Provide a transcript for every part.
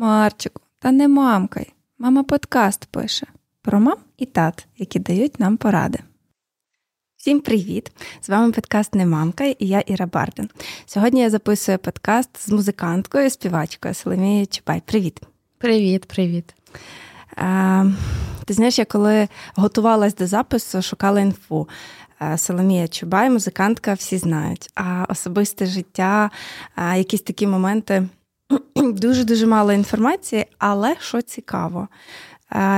Марчику, та не мамкай. Мама подкаст пише про мам і тат, які дають нам поради. Всім привіт! З вами подкаст Не мамка і я Іра Бардин. Сьогодні я записую подкаст з музиканткою, співачкою Соломією Чубай. Привіт! Привіт, привіт. А, ти знаєш, я коли готувалась до запису, шукала інфу. Соломія Чубай, музикантка, всі знають. А особисте життя, якісь такі моменти дуже-дуже мало інформації, але що цікаво.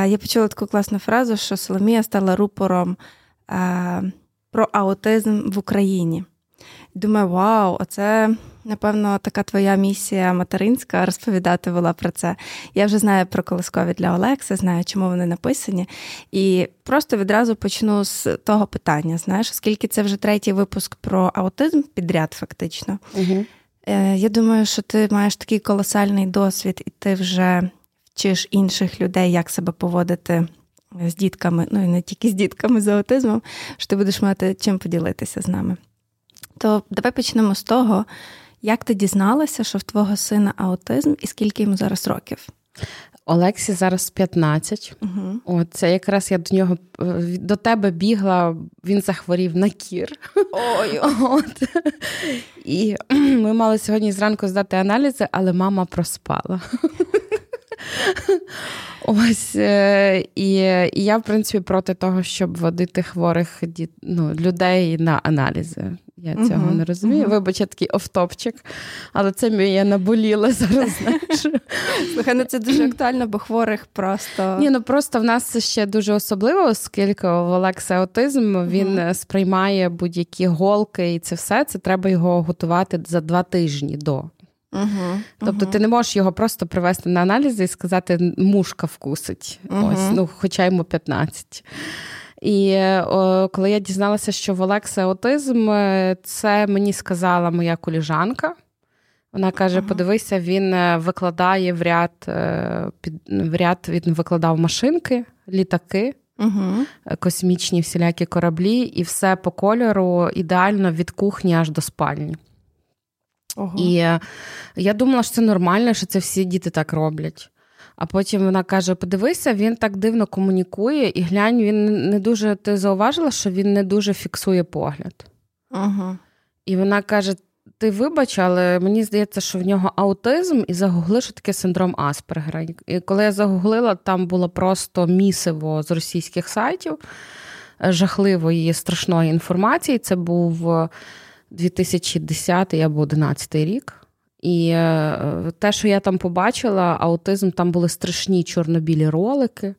Я почула таку класну фразу, що Соломія стала рупором про аутизм в Україні. Думаю, вау, оце, напевно, така твоя місія материнська розповідати була про це. Я вже знаю про колискові для Олекси, знаю, чому вони написані. І просто відразу почну з того питання: знаєш, оскільки це вже третій випуск про аутизм підряд, фактично. Угу. Я думаю, що ти маєш такий колосальний досвід, і ти вже вчиш інших людей, як себе поводити. З дітками, ну і не тільки з дітками з аутизмом, що ти будеш мати чим поділитися з нами. То давай почнемо з того, як ти дізналася, що в твого сина аутизм і скільки йому зараз років? Олексі зараз 15. Угу. От, це якраз я до нього до тебе бігла, він захворів на кір. Ой. От. І ми мали сьогодні зранку здати аналізи, але мама проспала. Ось е, і і я, в принципі, проти того, щоб водити хворих ну, людей на аналізи. Я цього uh-huh, не розумію. Uh-huh. Вибач, я такий офтопчик, але це я наболіла зараз. знаєш. Слухай, ну це дуже актуально, бо хворих просто. Ні, ну просто в нас ще дуже особливо, оскільки в Олекса аутизм він uh-huh. сприймає будь-які голки і це все. Це треба його готувати за два тижні до. Угу, Тобто угу. ти не можеш його просто привести на аналізи і сказати, мушка вкусить, угу. ось, ну, хоча йому 15. І о, коли я дізналася, що в Олекса аутизм, е, це мені сказала моя коліжанка. Вона каже: uh-huh. подивися, він е, викладає в ряд е, під в ряд він викладав машинки, літаки, uh-huh. космічні всілякі кораблі, і все по кольору ідеально від кухні аж до спальні. Uh-huh. І я думала, що це нормально, що це всі діти так роблять. А потім вона каже: подивися, він так дивно комунікує, і глянь, він не дуже. Ти зауважила, що він не дуже фіксує погляд. Ага. І вона каже: Ти вибач, але мені здається, що в нього аутизм, і загугли, що таке синдром Аспергера. І коли я загуглила, там було просто місиво з російських сайтів е, жахливої страшної інформації. Це був 2010 або 2011 рік. І е, те, що я там побачила, аутизм, там були страшні чорнобілі ролики.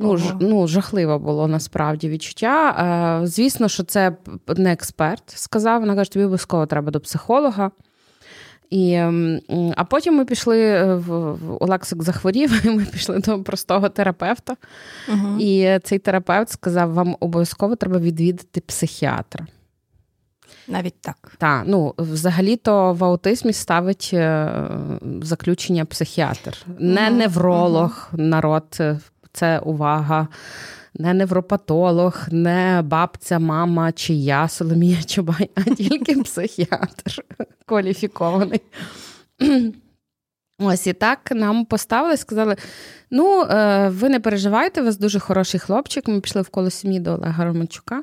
Ну, ж, ну, Жахливо було насправді відчуття. Е, звісно, що це не експерт сказав. Вона каже, тобі обов'язково треба до психолога. І, А потім ми пішли е, в Олексик захворів, і ми пішли до простого терапевта. uh І цей терапевт сказав: вам обов'язково треба відвідати психіатра. Навіть так. Так, ну взагалі-то в аутизмі ставить е, заключення психіатр, не невролог, народ, це увага, не невропатолог, не бабця, мама чи я, Соломія Чубай, а тільки психіатр кваліфікований. Ось і так нам поставили, сказали: ну, е, ви не переживайте, у вас дуже хороший хлопчик. Ми пішли в коло сім'ї до Олега Романчука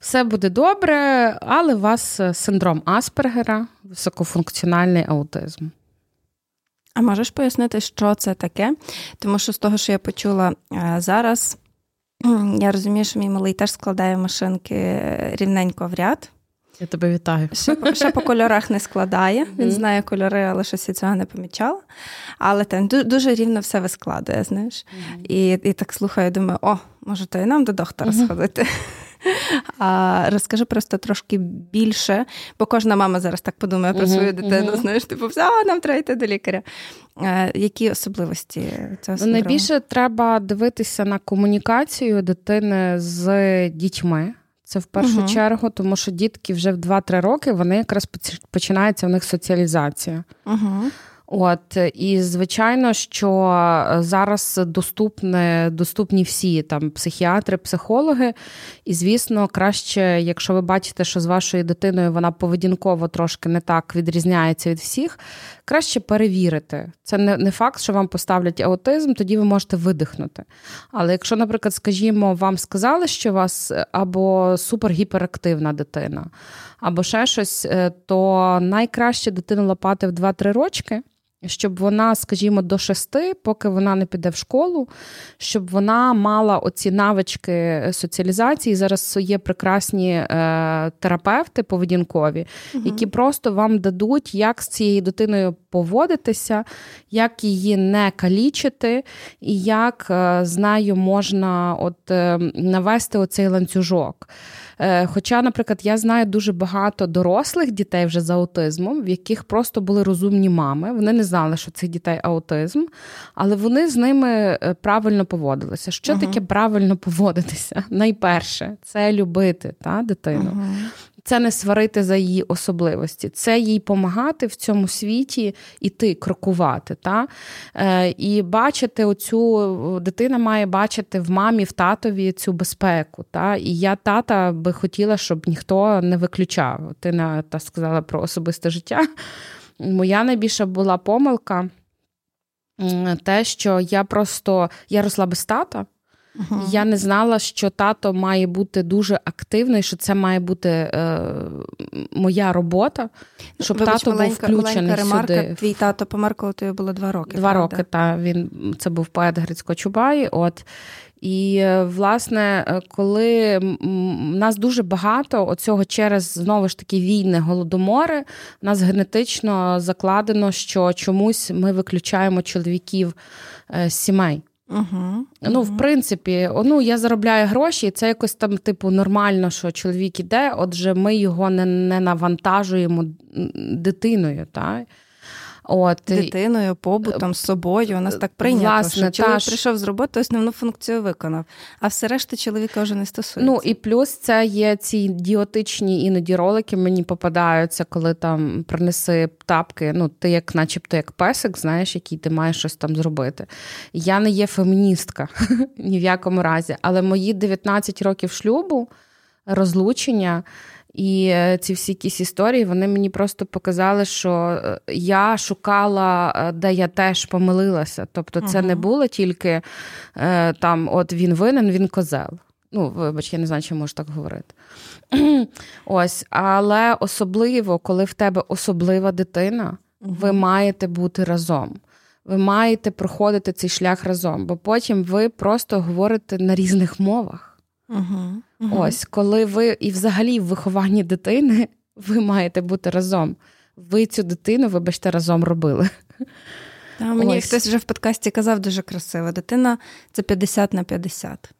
все буде добре, але у вас е, синдром Аспергера, високофункціональний аутизм. А можеш пояснити, що це таке? Тому що з того, що я почула е, зараз, я розумію, що мій малий теж складає машинки рівненько в ряд. Я тебе вітаю. Ще, ще по кольорах не складає. Він знає кольори, але щось я цього не помічала. Але там дуже рівно все вискладує, знаєш. І і так слухаю, думаю, о, може, то і нам до доктора сходити. А Розкажи просто трошки більше, бо кожна мама зараз так подумає про свою дитину. Знаєш, типу, а, нам треба йти до лікаря. Які особливості цього синдрому? Найбільше треба дивитися на комунікацію дитини з дітьми. Це в першу uh-huh. чергу, тому що дітки вже в 2-3 роки вони якраз починається в них соціалізація. Uh-huh. От і звичайно, що зараз доступне, доступні всі там психіатри, психологи. І, звісно, краще, якщо ви бачите, що з вашою дитиною вона поведінково трошки не так відрізняється від всіх, краще перевірити. Це не не факт, що вам поставлять аутизм, тоді ви можете видихнути. Але якщо, наприклад, скажімо, вам сказали, що у вас або супергіперактивна дитина, або ще щось, е, то найкраще дитину лапати в 2-3 рочки щоб вона, скажімо, до шести, поки вона не піде в школу, щоб вона мала оці навички соціалізації. Зараз є прекрасні е, терапевти поведінкові, угу. які просто вам дадуть, як з цією дитиною поводитися, як її не калічити, і як е, з нею можна от, е, навести оцей ланцюжок. Е, хоча, наприклад, я знаю дуже багато дорослих дітей вже з аутизмом, в яких просто були розумні мами. Вони не знали, що цих дітей аутизм, але вони з ними е, правильно поводилися. Що uh таке правильно поводитися? Найперше, це любити та, дитину. uh це не сварити за її особливості, це їй допомагати в цьому світі іти, крокувати. Та? Е, І бачити оцю дитина має бачити в мамі, в татові цю безпеку. Та? І я тата би хотіла, щоб ніхто не виключав. Ти не та сказала про особисте життя. Моя найбільша була помилка. Те, що я просто я росла без тата, Uh-huh. Я не знала, що тато має бути дуже активний, що це має бути е, моя робота, щоб Вибач, тато маленька, був включений маленька ремарка. сюди. Твій тато помер, коли тобі було два роки. Два правда? роки, так. Він це був поет Грицько Чубай. От. І, е, власне, е, коли нас дуже багато оцього через знову ж таки війни, голодомори, у нас генетично закладено, що чомусь ми виключаємо чоловіків з сімей. Угу, Ну, в принципі, ну я заробляю гроші, і це якось там, типу, нормально, що чоловік іде, отже, ми його не не навантажуємо дитиною. Так? От дитиною, побутом, з собою. У нас так прийнято. Власне, що чоловік та прийшов з роботи, основну функцію виконав, а все решта чоловіка вже не стосується. Ну і плюс це є ці ідіотичні іноді ролики. Мені попадаються, коли там принеси тапки. Ну, ти як, начебто, як песик, знаєш, який ти маєш щось там зробити. Я не є феміністка ні в якому разі, але мої 19 років шлюбу, розлучення. І е, ці всі якісь історії вони мені просто показали, що е, я шукала, е, де я теж помилилася. Тобто, це uh не було тільки там, от він винен, він козел. Ну, вибач, я не знаю, чи можу так говорити. Ось, але особливо, коли в тебе особлива дитина, uh ви маєте бути разом. Ви маєте проходити цей шлях разом, бо потім ви просто говорите на різних мовах. Угу, угу. Ось, коли ви і взагалі в вихованні дитини ви маєте бути разом. Ви цю дитину, вибачте, разом робили. Та, мені Ось. хтось вже в подкасті казав дуже красиво: дитина це 50 на 50.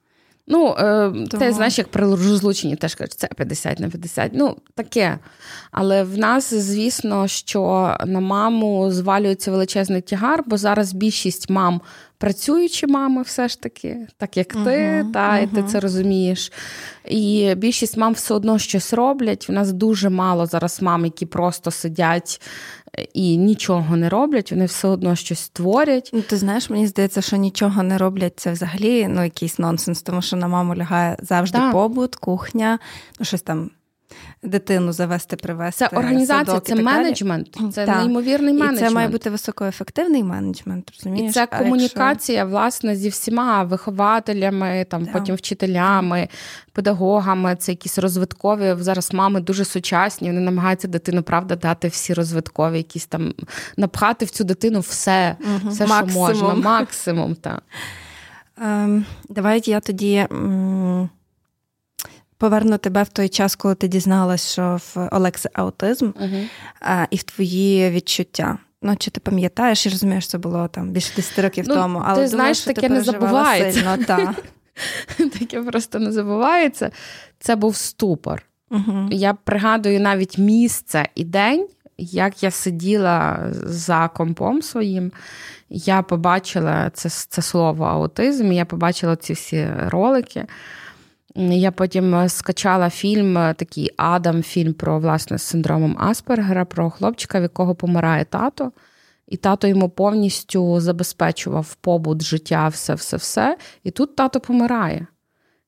Ну, е, ти знаєш, як при розлученні теж кажуть, це 50 на 50. Ну, таке. Але в нас, звісно, що на маму звалюється величезний тягар, бо зараз більшість мам працюючі мами, все ж таки, так як ти, uh-huh, та, uh-huh. і ти це розумієш. І більшість мам все одно щось роблять. У нас дуже мало зараз мам, які просто сидять і нічого не роблять, вони все одно щось творять. Ну, Ти знаєш, мені здається, що нічого не роблять це взагалі ну, якийсь нонсенс, тому що на маму лягає завжди так. побут, кухня, ну щось там дитину завести, привести. Це організація, це менеджмент, це так. неймовірний менеджмент. І Це має бути високоефективний менеджмент. розумієш? І це а комунікація, якщо... власне, зі всіма вихователями, там, потім вчителями, педагогами. Це якісь розвиткові. Зараз мами дуже сучасні, вони намагаються дитину, правда, дати всі розвиткові, якісь там напхати в цю дитину все, угу. все що можна, максимум. так. Ем, Давайте я тоді поверну тебе в той час, коли ти дізналась, що в Олекси аутизм uh а, і в твої відчуття. Ну, чи ти пам'ятаєш і розумієш, це було там більше 10 років ну, тому, але ти знаєш, що таке ти не забувається. Сильно, та. Таке просто не забувається. Це був ступор. uh Я пригадую навіть місце і день, як я сиділа за компом своїм, я побачила це це слово аутизм, я побачила ці всі ролики. Я потім е, скачала фільм, е, такий Адам, фільм про власне з синдромом Аспергера, про хлопчика, в якого помирає тато. І тато йому повністю забезпечував побут, життя, все, все, все. І тут тато помирає.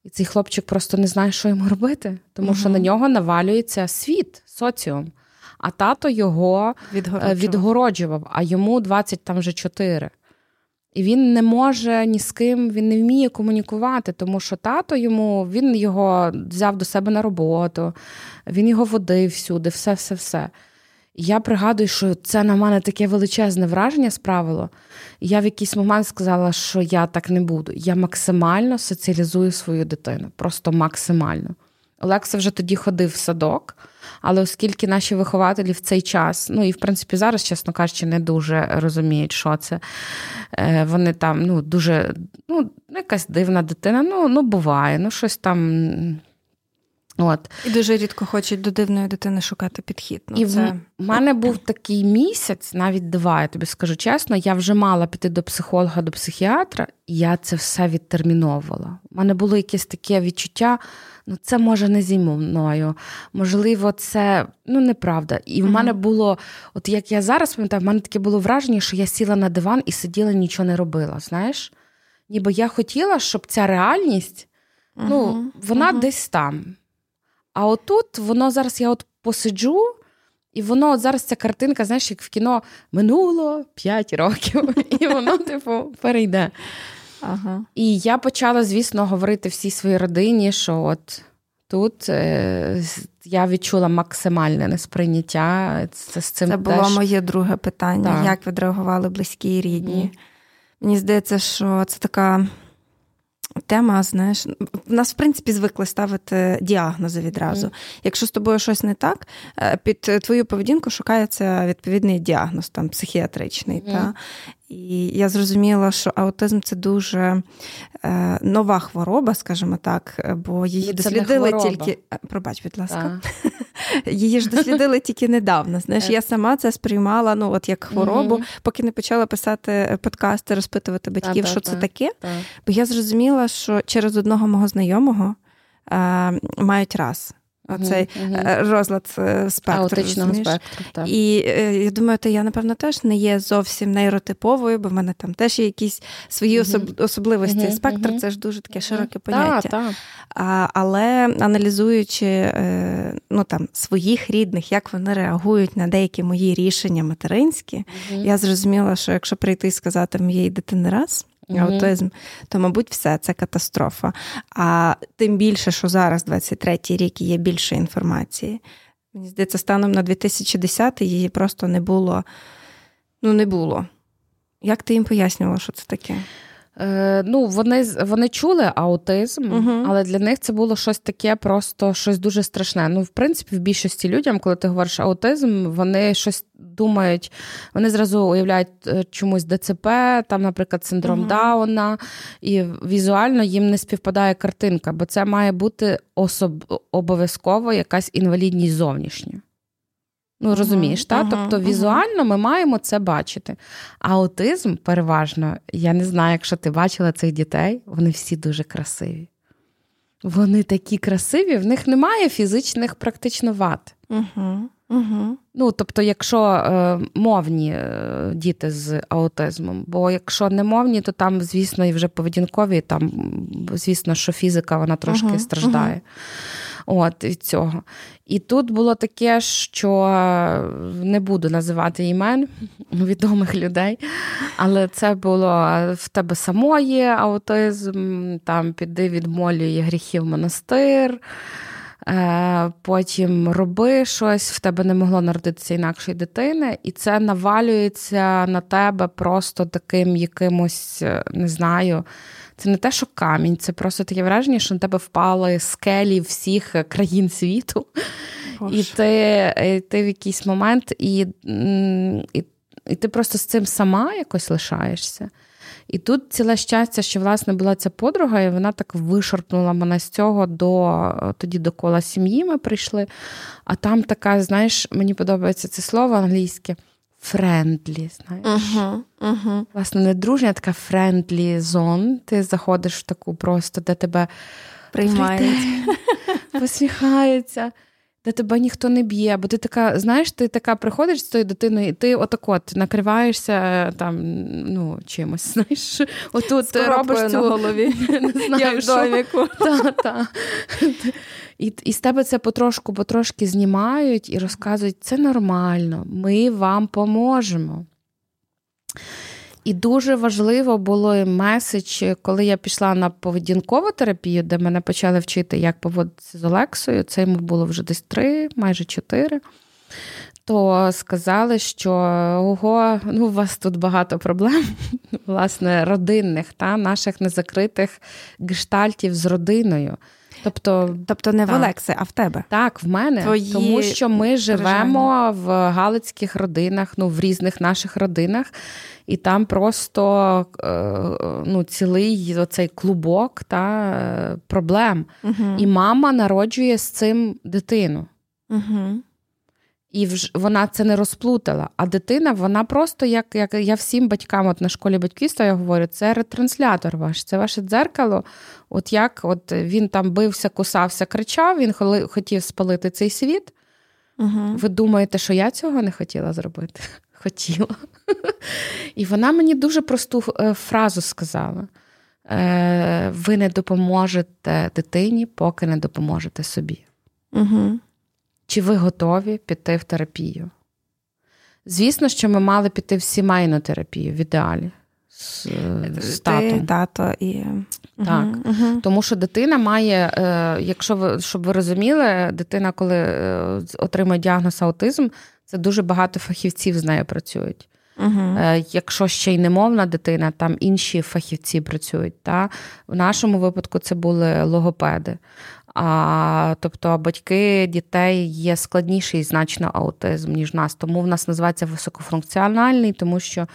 І цей хлопчик просто не знає, що йому робити, тому що на нього навалюється світ, соціум. А тато його е, відгороджував, відгороджував а йому 20 там вже 4. І він не може ні з ким, він не вміє комунікувати, тому що тато йому він його взяв до себе на роботу, він його водив всюди, все-все-все. Я пригадую, що це на мене таке величезне враження справило. Я в якийсь момент сказала, що я так не буду. Я максимально соціалізую свою дитину, просто максимально. Олекса вже тоді ходив в садок, але оскільки наші вихователі в цей час, ну і в принципі зараз, чесно кажучи, не дуже розуміють, що це. Е, вони там ну, дуже, ну, якась дивна дитина, ну, ну буває, ну щось там. От. І дуже рідко хочуть до дивної дитини шукати підхід. Ну, І це... в мене був такий місяць, навіть два, я тобі скажу чесно, я вже мала піти до психолога, до психіатра, і я це все відтерміновувала. У мене було якесь таке відчуття, ну це може не зі мною. Можливо, це ну неправда. І в мене було, от як я зараз пам'ятаю, в мене таке було враження, що я сіла на диван і сиділа, нічого не робила. Знаєш? Ніби я хотіла, щоб ця реальність, ну, вона десь там. А отут воно зараз я от посиджу, і воно от зараз ця картинка, знаєш, як в кіно минуло 5 років, і воно, типу, перейде. Ага. І я почала, звісно, говорити всій своїй родині, що от тут е, я відчула максимальне несприйняття. Це з цим Це було теж... моє друге питання: так. як відреагували близькі і рідні. Mm. Мені здається, що це така. Тема, знаєш, в нас, в принципі, звикли ставити діагнози відразу. Mm. Якщо з тобою щось не так, е, під твою поведінку шукається відповідний діагноз, там психіатричний. Mm. Та? І я зрозуміла, що аутизм це дуже е, нова хвороба, скажімо так, бо її це дослідили тільки. Е, пробач, будь ласка, її ж дослідили тільки недавно. Знаєш, я сама це сприймала ну, от як хворобу, mm поки не почала писати подкасти, розпитувати батьків, що це таке. Бо я зрозуміла, що через одного мого знайомого е, мають раз. Оцей uh-huh. розлад е, спектру. Аутичного спектру, так. І е, я думаю, то я, напевно, теж не є зовсім нейротиповою, бо в мене там теж є якісь свої особ... особливості. Спектр це ж дуже таке широке поняття. А, Але аналізуючи ну, там, своїх рідних, як вони реагують на деякі мої рішення материнські, я зрозуміла, що якщо прийти і сказати моєї дитини раз аутизм, то, мабуть, все це катастрофа. А тим більше, що зараз, 23-й рік, є більше інформації. Мені здається, станом на 2010 її просто не було. Ну, не було. Як ти їм пояснювала, що це таке? Е, ну, Вони вони чули аутизм, uh але для них це було щось таке, просто щось дуже страшне. Ну, в принципі, в більшості людям, коли ти говориш аутизм, вони щось думають, вони зразу уявляють е, чомусь ДЦП, там, наприклад, синдром uh Дауна, і візуально їм не співпадає картинка, бо це має бути особ... обов'язково якась інвалідність зовнішня. Ну, розумієш, uh-huh, та? тобто візуально ми маємо це бачити. Аутизм переважно, я не знаю, якщо ти бачила цих дітей, вони всі дуже красиві. Вони такі красиві, в них немає фізичних практично вад. Uh-huh, uh-huh. Ну, тобто, якщо е, мовні е, діти з аутизмом, бо якщо не мовні, то там, звісно, і вже поведінкові, там, звісно, що фізика вона трошки страждає. От від цього. І тут було таке, що не буду називати імен відомих людей, але це було в тебе самої аутизм, там піди відмолює гріхів монастир. Е, потім роби щось, в тебе не могло народитися інакшої дитини, і це навалюється на тебе просто таким якимось, е, не знаю, це не те, що камінь, це просто таке враження, що на тебе впали скелі всіх країн світу. І ти і ти в якийсь момент, і, і, і ти просто з цим сама якось лишаєшся. І тут ціле щастя, що власне була ця подруга, і вона так вишарпнула мене з цього до тоді до кола сім'ї. Ми прийшли. А там така, знаєш, мені подобається це слово англійське friendly. знаєш. Uh-huh, uh-huh. Власне, не дружня, а така friendly zone. Ти заходиш в таку просто, де тебе приймають, посміхаються, де тебе ніхто не б'є, бо ти така, знаєш, ти така приходиш з тою дитиною, і ти отак от накриваєшся там, ну, чимось, знаєш, отут ти робиш цю... голові, не знаю, що. Та, та. І і з тебе це потрошку, потрошки знімають і розказують, це нормально, ми вам поможемо. І дуже важливо було меседж, коли я пішла на поведінкову терапію, де мене почали вчити, як поводитися з Олексою. Це йому було вже десь три, майже чотири. То сказали, що ого, ну у вас тут багато проблем, власне, родинних та наших незакритих гештальтів з родиною. Тобто тобто не так. в Олекси, а в тебе. Так, в мене. Твої Тому що ми живемо в галицьких родинах, ну в різних наших родинах, і там просто е, ну, цілий оцей клубок та проблем. Угу. І мама народжує з цим дитину. Угу. І вж, вона це не розплутала. А дитина, вона просто, як як я всім батькам от на школі батьківства я говорю, це ретранслятор ваш, це ваше дзеркало. От як от він там бився, кусався, кричав, він хотів спалити цей світ. Угу. Ви думаєте, що я цього не хотіла зробити? Хотіла. І вона мені дуже просту е, фразу сказала: «Е, ви не допоможете дитині, поки не допоможете собі. Угу. Чи ви готові піти в терапію? Звісно, що ми мали піти в сімейну терапію в ідеалі. З, з татом. Ти, тато і... Так. Угу. Тому що дитина має, е, якщо ви щоб ви розуміли, дитина, коли е, отримує діагноз аутизм, це дуже багато фахівців з нею працюють. Угу. Якщо ще й немовна дитина, там інші фахівці працюють. Та? В нашому випадку це були логопеди. А, Тобто батьки дітей є складніший значно аутизм, ніж нас. Тому в нас називається високофункціональний, тому що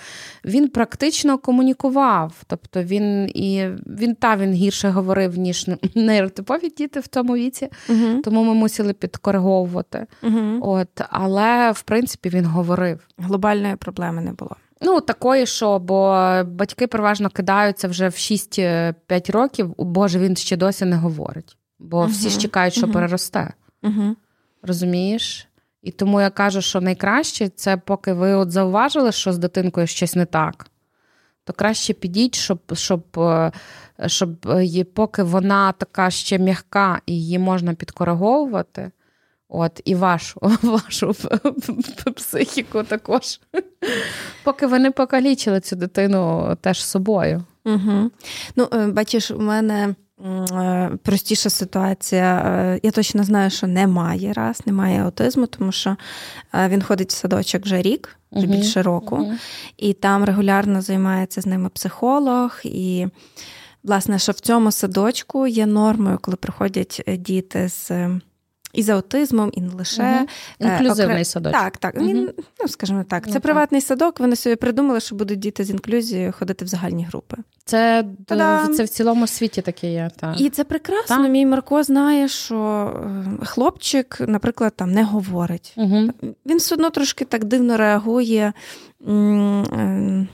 він практично комунікував. Тобто він і він та він гірше говорив, ніж нейротипові діти в тому віці, uh тому ми мусили підкориговувати. uh От, Але в принципі він говорив. Глобальної проблеми не було. Ну, такої, що, бо батьки переважно кидаються вже в 6-5 років, боже, він ще досі не говорить бо uh всі ж чекають, що uh переросте. uh Розумієш? І тому я кажу, що найкраще це поки ви от зауважили, що з дитинкою щось не так, то краще підіть, щоб щоб, е, щоб е, поки вона така ще м'яка і її можна підкориговувати. От, і вашу вашу психіку також. Поки ви не покалічили цю дитину теж собою. Угу. Ну, е, бачиш, у мене простіша ситуація. Е, я точно знаю, що немає раз, немає аутизму, тому що е, він ходить в садочок вже рік, вже більше року, і там регулярно займається з ними психолог. І, власне, що в цьому садочку є нормою, коли приходять діти з і з аутизмом, і не лише угу. інклюзивний Окре... садочок. Так, так. Він, ну скажімо так, це ну, приватний садок. Вони собі придумали, що будуть діти з інклюзією ходити в загальні групи. Це це в цілому світі таке є. Так. І це прекрасно. Так. Мій Марко знає, що е, хлопчик, наприклад, там не говорить. Угу. Він все одно трошки так дивно реагує. Ем,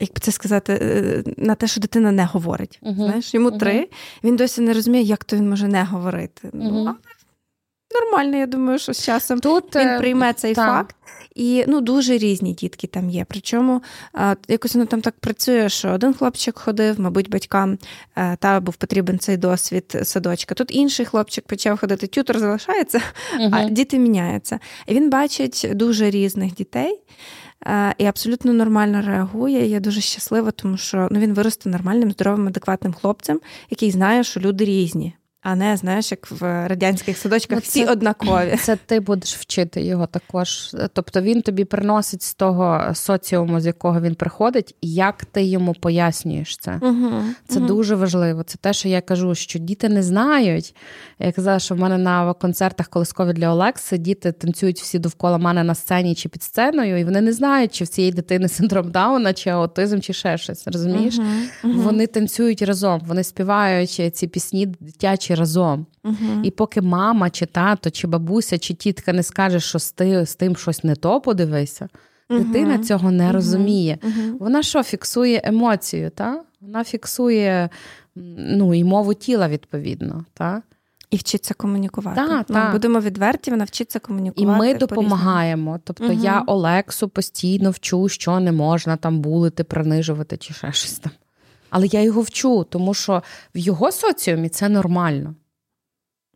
як би це сказати, е, на те, що дитина не говорить. Uh-huh. Знаєш, Йому uh-huh. три, він досі не розуміє, як то він може не говорити. Uh-huh. Ну, нормально, я думаю, що з часом Тут, він е, прийме цей та. факт. І ну, дуже різні дітки там є. Причому якось воно там так працює, що один хлопчик ходив, мабуть, батькам е, та був потрібен цей досвід садочка. Тут інший хлопчик почав ходити, тютор залишається, угу. а діти міняються. І він бачить дуже різних дітей. Е, і абсолютно нормально реагує. Я дуже щаслива, тому що ну, він виросте нормальним, здоровим, адекватним хлопцем, який знає, що люди різні а не знаєш, як в радянських садочках ну, всі однакові. Це ти будеш вчити його також. Тобто він тобі приносить з того соціуму, з якого він приходить, як ти йому пояснюєш це. Угу, Це угу. дуже важливо. Це те, що я кажу, що діти не знають. Я казала, що в мене на концертах колискові для Олекси діти танцюють всі довкола мене на сцені чи під сценою, і вони не знають, чи в цієї дитини синдром Дауна, чи аутизм, чи ще щось. Розумієш? Угу, вони танцюють разом, вони співають ці пісні дитячі разом. Uh-huh. І поки мама, чи тато, чи бабуся, чи тітка не скаже, що з, ти, з тим щось не то подивися, uh-huh. дитина цього не розуміє. Вона що фіксує емоцію, та? вона фіксує ну, і мову тіла відповідно. Та? І вчиться комунікувати. Да, ну, так. Будемо відверті, вона вчиться комунікувати. І ми допомагаємо. Тобто угу. я Олексу постійно вчу, що не можна там булити, принижувати чи ще щось там. Але я його вчу, тому що в його соціумі це нормально.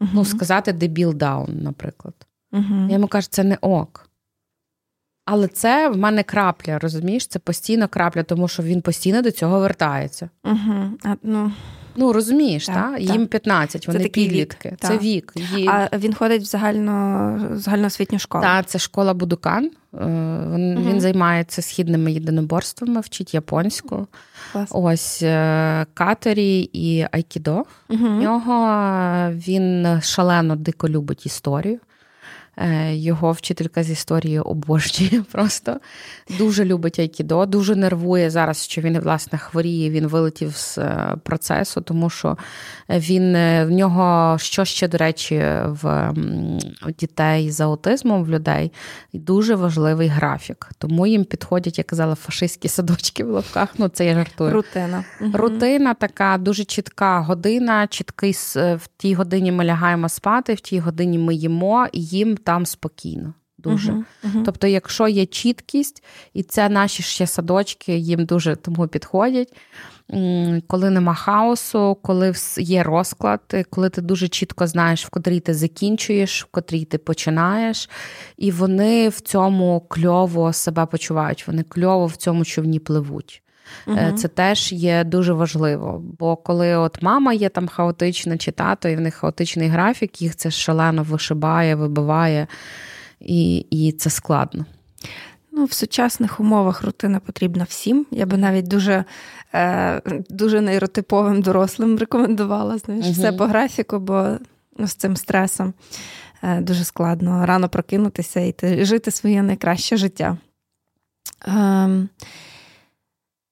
Угу. Ну, сказати дебіл даун, наприклад. Угу. Я йому кажу, це не ок. Але це в мене крапля, розумієш? Це постійно крапля, тому що він постійно до цього вертається. Угу. А, ну... Ну, розумієш, так, та? їм 15, вони це підлітки. Вік. Це вік. Їм... А він ходить в загально, загальноосвітню школу. Так, це школа Будукан. Е, він угу. він займається східними єдиноборствами, вчить японську. Клас. Ось е, катері і айкідо. Угу. В нього він шалено дико любить історію. Е, його вчителька з історії обожнює просто. Дуже любить Айкідо, дуже нервує зараз, що він власне хворіє. Він вилетів з е, процесу, тому що він е, в нього що ще, до речі, в дітей з аутизмом в людей дуже важливий графік. Тому їм підходять, як казала, фашистські садочки в лапках. Ну це я жартую. Рутина. Рутина така дуже чітка година. Чіткий в тій годині ми лягаємо спати, в тій годині ми їмо і їм там спокійно. Дуже. Uh-huh, uh-huh. Тобто, якщо є чіткість, і це наші ще садочки їм дуже тому підходять. Коли нема хаосу, коли є розклад, коли ти дуже чітко знаєш, в котрій ти закінчуєш, в котрій ти починаєш, і вони в цьому кльово себе почувають, вони кльово в цьому човні пливуть. Uh-huh. Це теж є дуже важливо. Бо коли от мама є там хаотична чи тато, і в них хаотичний графік, їх це шалено вишибає, вибиває, і, і це складно. Ну, В сучасних умовах рутина потрібна всім. Я би навіть дуже е, дуже нейротиповим дорослим рекомендувала знаєш, угу. все по графіку, бо ну, з цим стресом е, дуже складно рано прокинутися і жити своє найкраще життя. Е,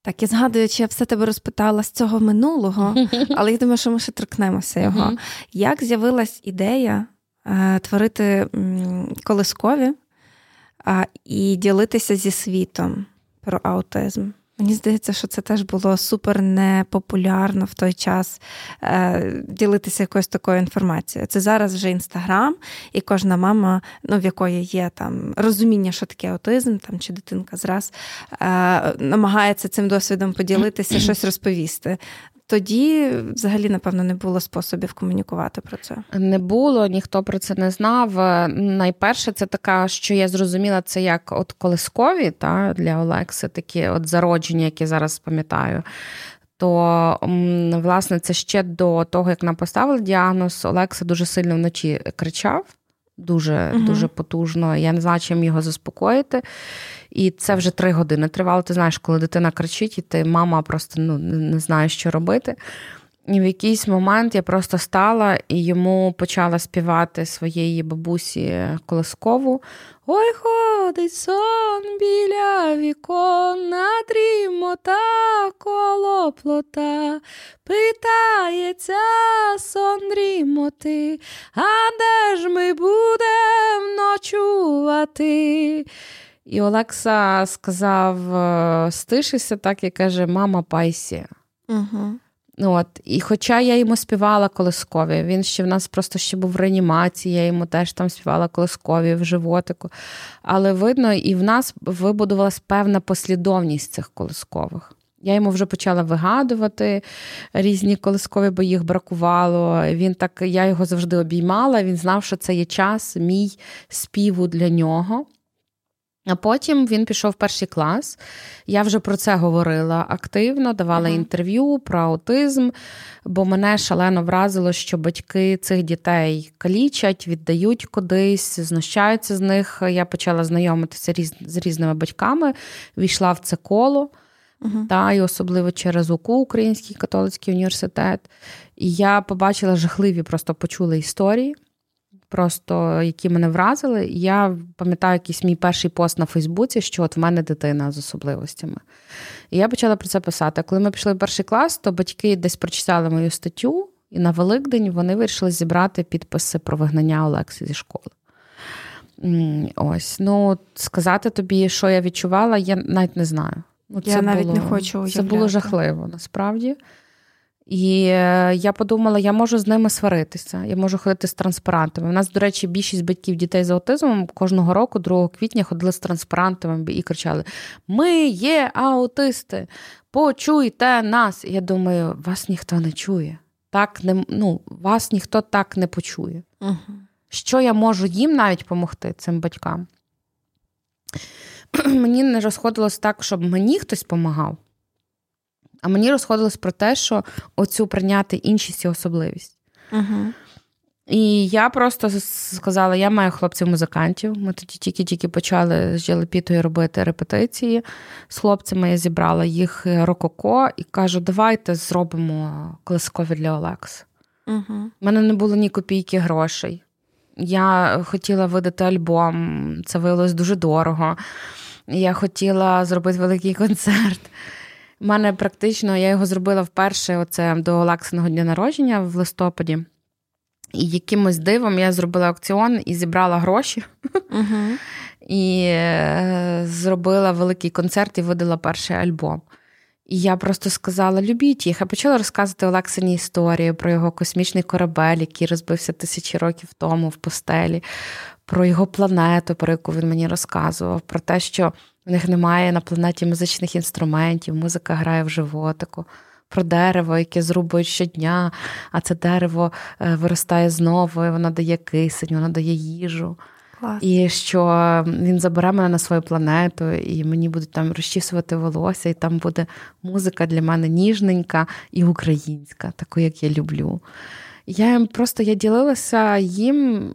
так, я згадую, чи я все тебе розпитала з цього минулого, але я думаю, що ми ще торкнемося його. Як з'явилась ідея е, творити колискові е, і ділитися зі світом про аутизм? Мені здається, що це теж було супер непопулярно в той час е, ділитися якоюсь такою інформацією. Це зараз вже інстаграм, і кожна мама, ну в якої є там розуміння, що таке аутизм, там чи дитинка зраз, е, намагається цим досвідом поділитися, щось розповісти. Тоді взагалі, напевно, не було способів комунікувати про це. Не було, ніхто про це не знав. Найперше, це така, що я зрозуміла, це як от колискові та, для Олекси, такі от зародження, які зараз пам'ятаю. То, власне, це ще до того, як нам поставили діагноз, Олекса дуже сильно вночі кричав дуже угу. дуже потужно. Я не знаю, чим його заспокоїти. І це вже три години тривало. Ти знаєш, коли дитина кричить, і ти мама просто ну, не знає, що робити. І в якийсь момент я просто стала і йому почала співати своєї бабусі Колоскову. Ой, ходить сон біля вікон, дрімота коло плота, питається сон дрімоти, а де ж ми будемо ночувати? І Олекса сказав: «Е, стишися так і каже: Мама, пайсі. Угу. От. І хоча я йому співала колискові, він ще в нас просто ще був в реанімації, я йому теж там співала колискові в животику. Але видно, і в нас вибудувалась певна послідовність цих колискових. Я йому вже почала вигадувати різні колискові, бо їх бракувало. Він так, Я його завжди обіймала, він знав, що це є час мій співу для нього. А потім він пішов в перший клас. Я вже про це говорила активно, давала uh-huh. інтерв'ю про аутизм, бо мене шалено вразило, що батьки цих дітей калічать, віддають кудись, знущаються з них. Я почала знайомитися різ, з різними батьками, війшла в це коло, uh-huh. та, і особливо через УКУ, Український католицький університет. І я побачила жахливі, просто почула історії просто які мене вразили. Я пам'ятаю якийсь мій перший пост на Фейсбуці, що от в мене дитина з особливостями. І я почала про це писати. Коли ми пішли в перший клас, то батьки десь прочитали мою статтю, і на Великдень вони вирішили зібрати підписи про вигнання Олекси зі школи. Ось, ну сказати тобі, що я відчувала, я навіть не знаю. Ну, Я навіть було, не хочу. Це було жахливо насправді. І е, я подумала, я можу з ними сваритися, я можу ходити з транспарантами. У нас, до речі, більшість батьків дітей з аутизмом кожного року, 2 квітня, ходили з транспарантами і кричали: Ми є аутисти, почуйте нас. І я думаю, вас ніхто не чує. Так не, ну, Вас ніхто так не почує. Угу. Що я можу їм навіть допомогти, цим батькам? Мені не розходилось так, щоб мені хтось допомагав. А мені розходилось про те, що оцю прийняти іншість і особливість. Угу. І я просто сказала: я маю хлопців-музикантів. Ми тоді тільки-тільки почали з Джелепітою робити репетиції з хлопцями. Я зібрала їх рококо і кажу: давайте зробимо класикові для Олекс. Угу. У мене не було ні копійки грошей. Я хотіла видати альбом, це виявилось дуже дорого. Я хотіла зробити великий концерт. У мене практично я його зробила вперше оце до Олексиного дня народження в листопаді. І якимось дивом я зробила аукціон і зібрала гроші. Uh-huh. І е, зробила великий концерт і видала перший альбом. І я просто сказала: любіть їх. Я почала розказувати Олексині історію про його космічний корабель, який розбився тисячі років тому в постелі, про його планету, про яку він мені розказував, про те, що в них немає на планеті музичних інструментів, музика грає в животику. Про дерево, яке зрубують щодня, а це дерево е, виростає знову, і воно дає кисень, воно дає їжу. Клас. І що він забере мене на свою планету, і мені будуть там розчісувати волосся, і там буде музика для мене ніжненька і українська, таку, як я люблю. Я їм просто я ділилася їм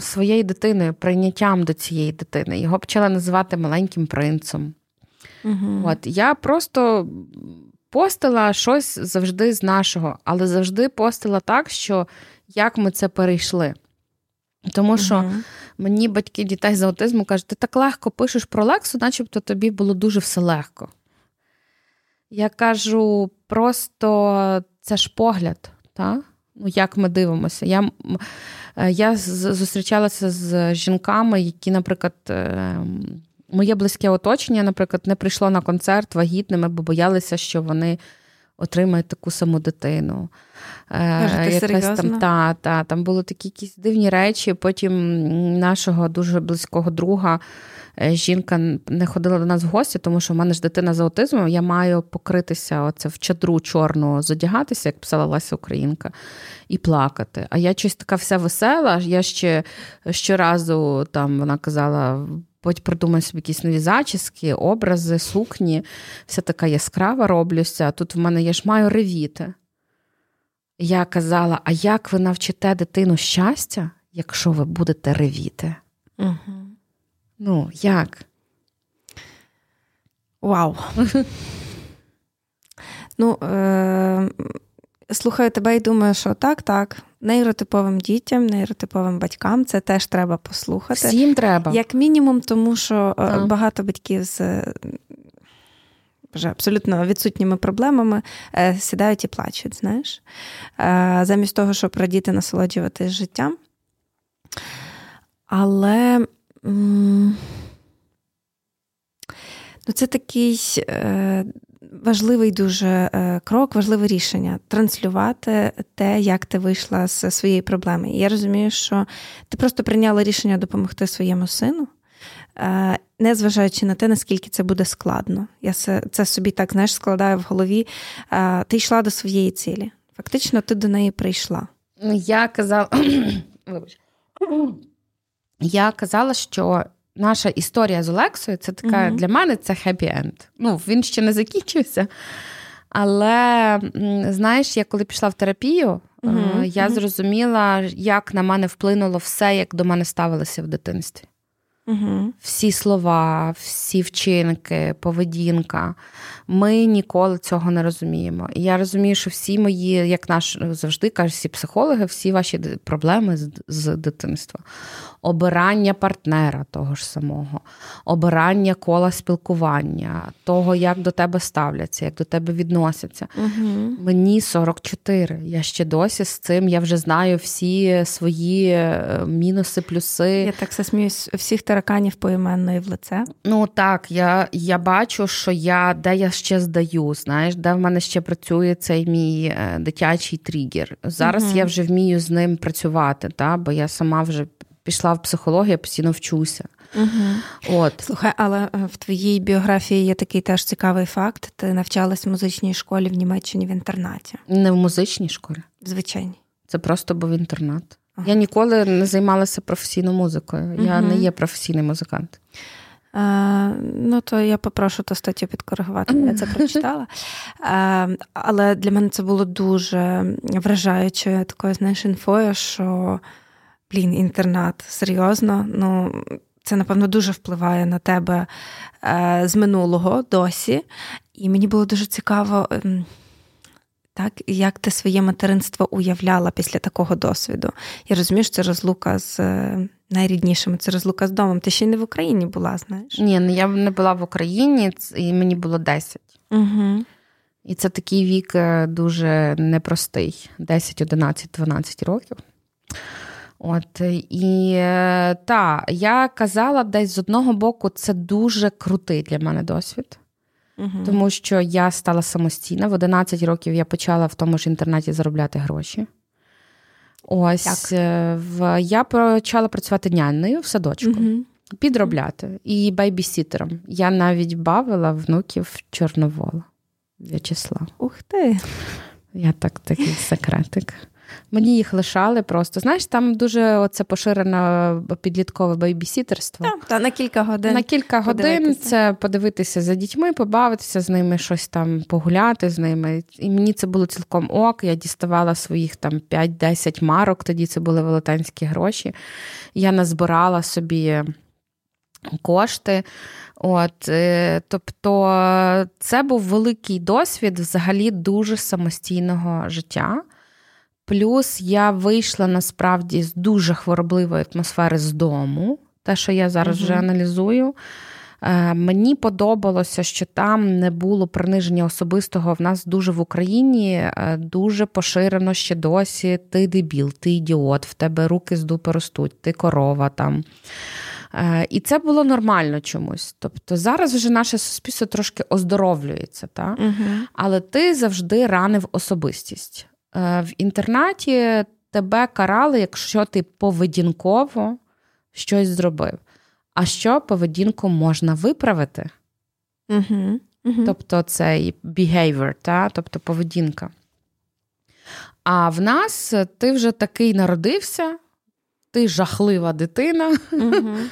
своєю дитиною, прийняттям до цієї дитини. Його почала називати маленьким принцем. Угу. От Я просто постила щось завжди з нашого, але завжди постила так, що як ми це перейшли. Тому що uh мені батьки дітей з аутизму кажуть, ти так легко пишеш про Лексу, начебто тобі було дуже все легко. Я кажу, просто це ж погляд, та? Ну, як ми дивимося. Я е, я зустрічалася з жінками, які, наприклад, е, моє близьке оточення, наприклад, не прийшло на концерт вагітними, бо боялися, що вони отримають таку саму дитину. Е, якась там та, та, там були такі якісь дивні речі. Потім нашого дуже близького друга. Е, жінка не ходила до нас в гості, тому що в мене ж дитина з аутизмом, я маю покритися оце в чадру чорну, зодягатися, як писала Лася Українка, і плакати. А я щось така вся весела. Я ще щоразу там вона казала. Потім придумай собі якісь нові зачіски, образи, сукні, вся така яскрава роблюся. Тут в мене я ж маю ревіти. Я казала: а як ви навчите дитину щастя, якщо ви будете ревіти? Угу. Ну, як? Вау. Ну, е- слухаю тебе і думаю, що так, так. Нейротиповим дітям, нейротиповим батькам це теж треба послухати. Всім треба. Як мінімум, тому що е, так. багато батьків з вже абсолютно відсутніми проблемами е, сідають і плачуть, знаєш, е, замість того, щоб радіти насолоджуватись життям. Але ну, це такий важливий дуже е, крок, важливе рішення транслювати те, як ти вийшла з своєї проблеми. І я розумію, що ти просто прийняла рішення допомогти своєму сину. Е, не зважаючи на те, наскільки це буде складно. Я це собі так знаєш, складаю в голові. Ти йшла до своєї цілі. Фактично, ти до неї прийшла. Я казала, я казала, що наша історія з Олексою це така mm для мене це хеппі-енд. Ну, він ще не закінчився. Але знаєш, я коли пішла в терапію, mm я зрозуміла, як на мене вплинуло все, як до мене ставилося в дитинстві. Угу. Всі слова, всі вчинки, поведінка. Ми ніколи цього не розуміємо. І я розумію, що всі мої, як наш завжди кажуть, всі психологи, всі ваші проблеми з, з дитинства. Обирання партнера того ж самого, обирання кола спілкування, того, як до тебе ставляться, як до тебе відносяться. Угу. Мені 44. Я ще досі з цим. Я вже знаю всі свої е, мінуси, плюси. Я так сміюсь, всіх тараканів поіменно і в лице. Ну так, я я бачу, що я де я ще здаю, знаєш, де в мене ще працює цей мій е, дитячий тригер. Зараз угу. я вже вмію з ним працювати, та, бо я сама вже пішла в психологію, я постійно вчуся. Угу. От. Слухай, але е, в твоїй біографії є такий теж цікавий факт. Ти навчалась в музичній школі в Німеччині в інтернаті. Не в музичній школі. Звичайно. Це просто був інтернат. Ага. Я ніколи не займалася професійною музикою. Угу. Я не є професійний музикант. А, ну, то я попрошу ту статтю підкоригувати. Я це прочитала. А, але для мене це було дуже вражаючою такою знаєш, інфою, що блін, інтернат, серйозно. Ну, це, напевно, дуже впливає на тебе е, з минулого досі. І мені було дуже цікаво, ем, так, як ти своє материнство уявляла після такого досвіду. Я розумію, що це розлука з е, найріднішими, це розлука з домом. Ти ще й не в Україні була, знаєш? Ні, ну я не була в Україні, і мені було 10. Угу. І це такий вік е, дуже непростий: 10, 11, 12 років. От і е, та, я казала десь з одного боку, це дуже крутий для мене досвід, угу. тому що я стала самостійна. В 11 років я почала в тому ж інтернеті заробляти гроші. Ось е, в, я почала працювати нянною в садочку, угу. підробляти і байбісітером. Я навіть бавила внуків Чорновола В'ячеслав. Ух ти! Я так такий секретик. Мені їх лишали просто. Знаєш, там дуже оце поширене підліткове бейбісітерство. Так, та, на кілька годин. На кілька годин це подивитися за дітьми, побавитися з ними, щось там погуляти з ними. І мені це було цілком ок. Я діставала своїх там 5-10 марок, тоді це були велетенські гроші. Я назбирала собі. Кошти, от е, тобто це був великий досвід взагалі дуже самостійного життя. Плюс я вийшла насправді з дуже хворобливої атмосфери з дому, те, що я зараз угу. вже аналізую. Е, мені подобалося, що там не було приниження особистого. В нас дуже в Україні е, дуже поширено ще досі. Ти дебіл, ти ідіот, в тебе руки з дупи ростуть, ти корова там. Е, і це було нормально чомусь. Тобто зараз вже наше суспільство трошки оздоровлюється, та? Угу. але ти завжди ранив особистість. Е, в інтернаті тебе карали, якщо ти поведінково щось зробив. А що поведінку можна виправити? Угу, угу. Тобто цей behavior, та? тобто поведінка. А в нас ти вже такий народився, ти жахлива дитина. Угу,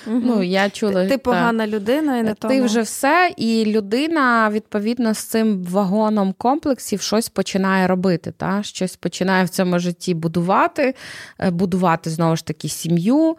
угу. Ну, я чула, Ти погана та, людина, і не ти вже все, і людина, відповідно, з цим вагоном комплексів щось починає робити. Та? Щось починає в цьому житті будувати, е, будувати знову ж таки сім'ю,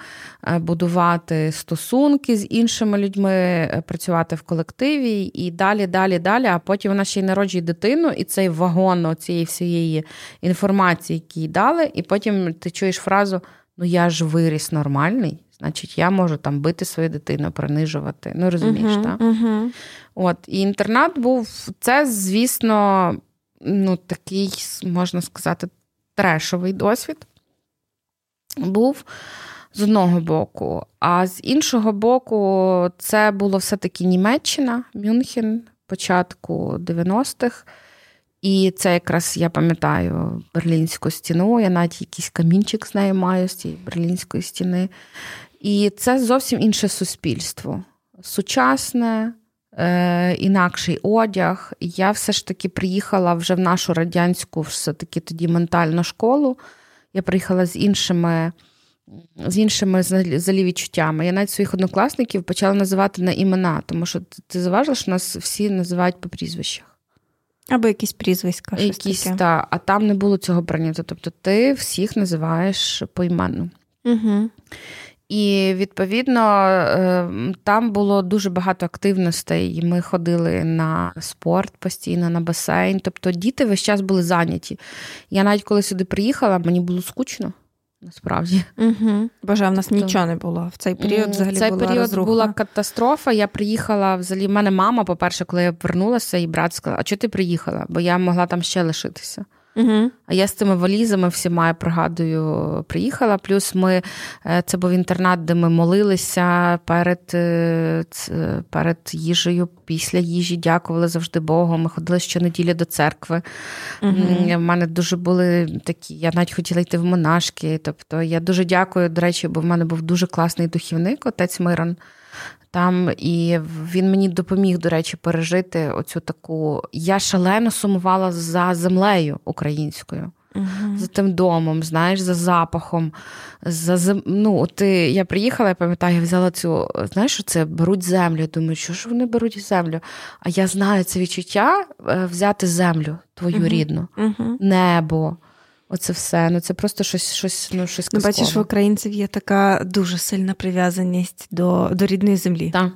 е, будувати стосунки з іншими людьми, е, працювати в колективі і далі, далі, далі. А потім вона ще й народжує дитину, і цей вагон цієї всієї інформації, які їй дали, і потім ти чуєш фразу ну я ж виріс нормальний, значить, я можу там бити свою дитину, принижувати. Ну, розумієш, uh-huh, так? Uh-huh. От, І інтернат був, це, звісно, ну, такий, можна сказати, трешовий досвід був. З одного боку, а з іншого боку, це було все-таки Німеччина, Мюнхен, початку 90-х. І це якраз я пам'ятаю Берлінську стіну. Я навіть якийсь камінчик з нею маю з цієї берлінської стіни. І це зовсім інше суспільство. Сучасне, е, інакший одяг. Я все ж таки приїхала вже в нашу радянську, все-таки тоді ментальну школу. Я приїхала з іншими. З іншими залі відчуттями. Я навіть своїх однокласників почала називати на імена, тому що ти заважила, що нас всі називають по прізвищах. Або якісь прізвиська. Якісь, таке. Та, а там не було цього прийнято. Тобто ти всіх називаєш поіменно. Угу. І відповідно е, там було дуже багато активностей. Ми ходили на спорт постійно, на басейн. Тобто діти весь час були зайняті. Я навіть коли сюди приїхала, мені було скучно. Насправді, Угу. Боже, в нас тобто, нічого не було. В цей період взагалі цей була період розруха. була катастрофа. Я приїхала взагалі. В мене мама, по-перше, коли я повернулася, і брат сказав, а чого ти приїхала? Бо я могла там ще лишитися. Угу. А я з цими валізами всіма, я пригадую, приїхала. Плюс ми е, це був інтернат, де ми молилися перед е, перед їжею, після їжі, дякували завжди Богу. Ми ходили щонеділі до церкви. Угу. У мене дуже були такі, я навіть хотіла йти в монашки. Тобто я дуже дякую, до речі, бо в мене був дуже класний духівник, отець Мирон. Там і він мені допоміг, до речі, пережити оцю таку. Я шалено сумувала за землею українською, uh за тим домом, знаєш, за запахом. За зем... ну, от Я приїхала, я пам'ятаю, я взяла цю, знаєш, що це беруть землю. Я думаю, що ж вони беруть землю? А я знаю це відчуття е, взяти землю твою uh рідну, небо. Оце все. Ну це просто щось щось, ну, щось Ну, Бачиш, в українців є така дуже сильна прив'язаність до до рідної землі. Так.